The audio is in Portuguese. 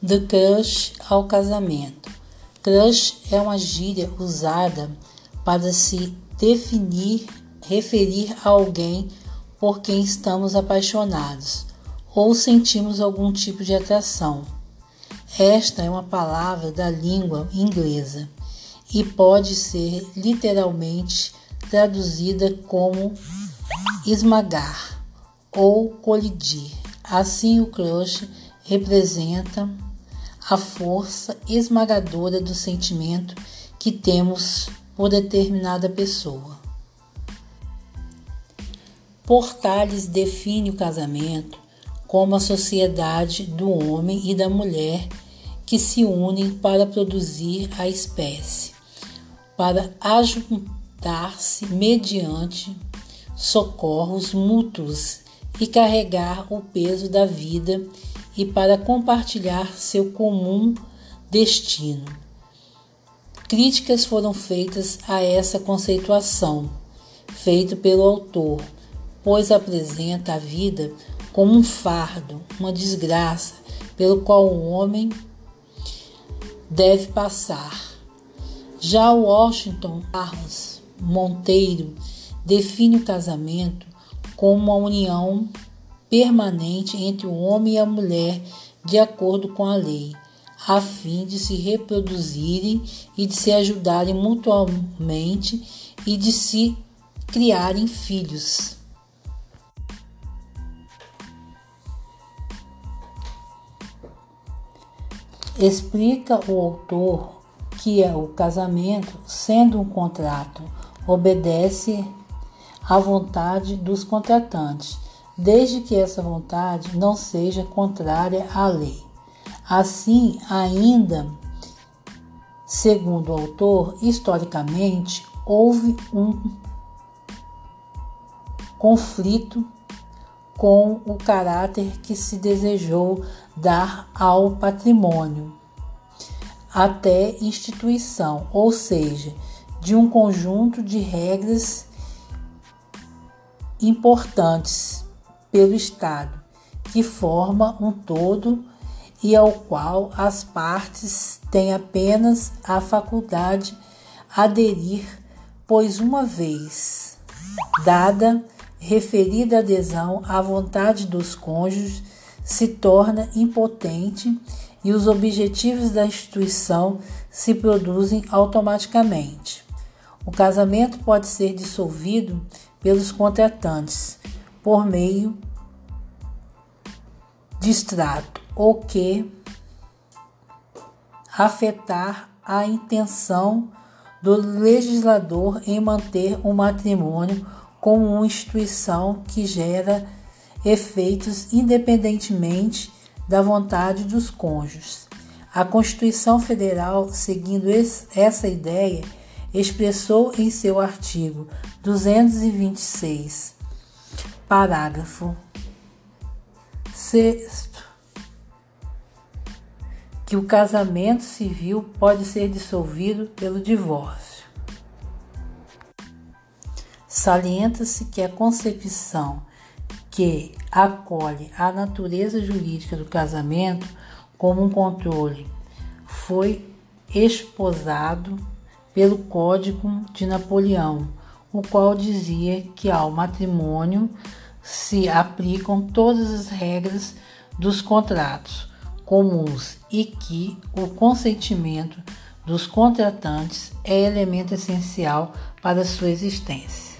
Do crush ao casamento. Crush é uma gíria usada para se definir, referir a alguém por quem estamos apaixonados ou sentimos algum tipo de atração. Esta é uma palavra da língua inglesa e pode ser literalmente traduzida como esmagar ou colidir. Assim, o crush representa a força esmagadora do sentimento que temos por determinada pessoa. Portales define o casamento como a sociedade do homem e da mulher que se unem para produzir a espécie, para ajudar-se mediante socorros mútuos e carregar o peso da vida e para compartilhar seu comum destino. Críticas foram feitas a essa conceituação, feito pelo autor, pois apresenta a vida como um fardo, uma desgraça pelo qual o homem deve passar. Já Washington Carlos Monteiro define o casamento como uma união permanente entre o homem e a mulher de acordo com a lei, a fim de se reproduzirem e de se ajudarem mutuamente e de se criarem filhos. Explica o autor que é o casamento, sendo um contrato, obedece à vontade dos contratantes desde que essa vontade não seja contrária à lei. Assim, ainda, segundo o autor, historicamente houve um conflito com o caráter que se desejou dar ao patrimônio até instituição, ou seja, de um conjunto de regras importantes pelo Estado, que forma um todo e ao qual as partes têm apenas a faculdade aderir, pois uma vez dada referida adesão à vontade dos cônjuges se torna impotente e os objetivos da instituição se produzem automaticamente. O casamento pode ser dissolvido pelos contratantes, por meio de extrato, ou que afetar a intenção do legislador em manter o matrimônio como uma instituição que gera efeitos independentemente da vontade dos cônjuges. A Constituição Federal, seguindo essa ideia, expressou em seu artigo 226 Parágrafo 6 que o casamento civil pode ser dissolvido pelo divórcio. Salienta-se que a concepção que acolhe a natureza jurídica do casamento como um controle foi esposado pelo Código de Napoleão o qual dizia que ao matrimônio se aplicam todas as regras dos contratos comuns e que o consentimento dos contratantes é elemento essencial para sua existência.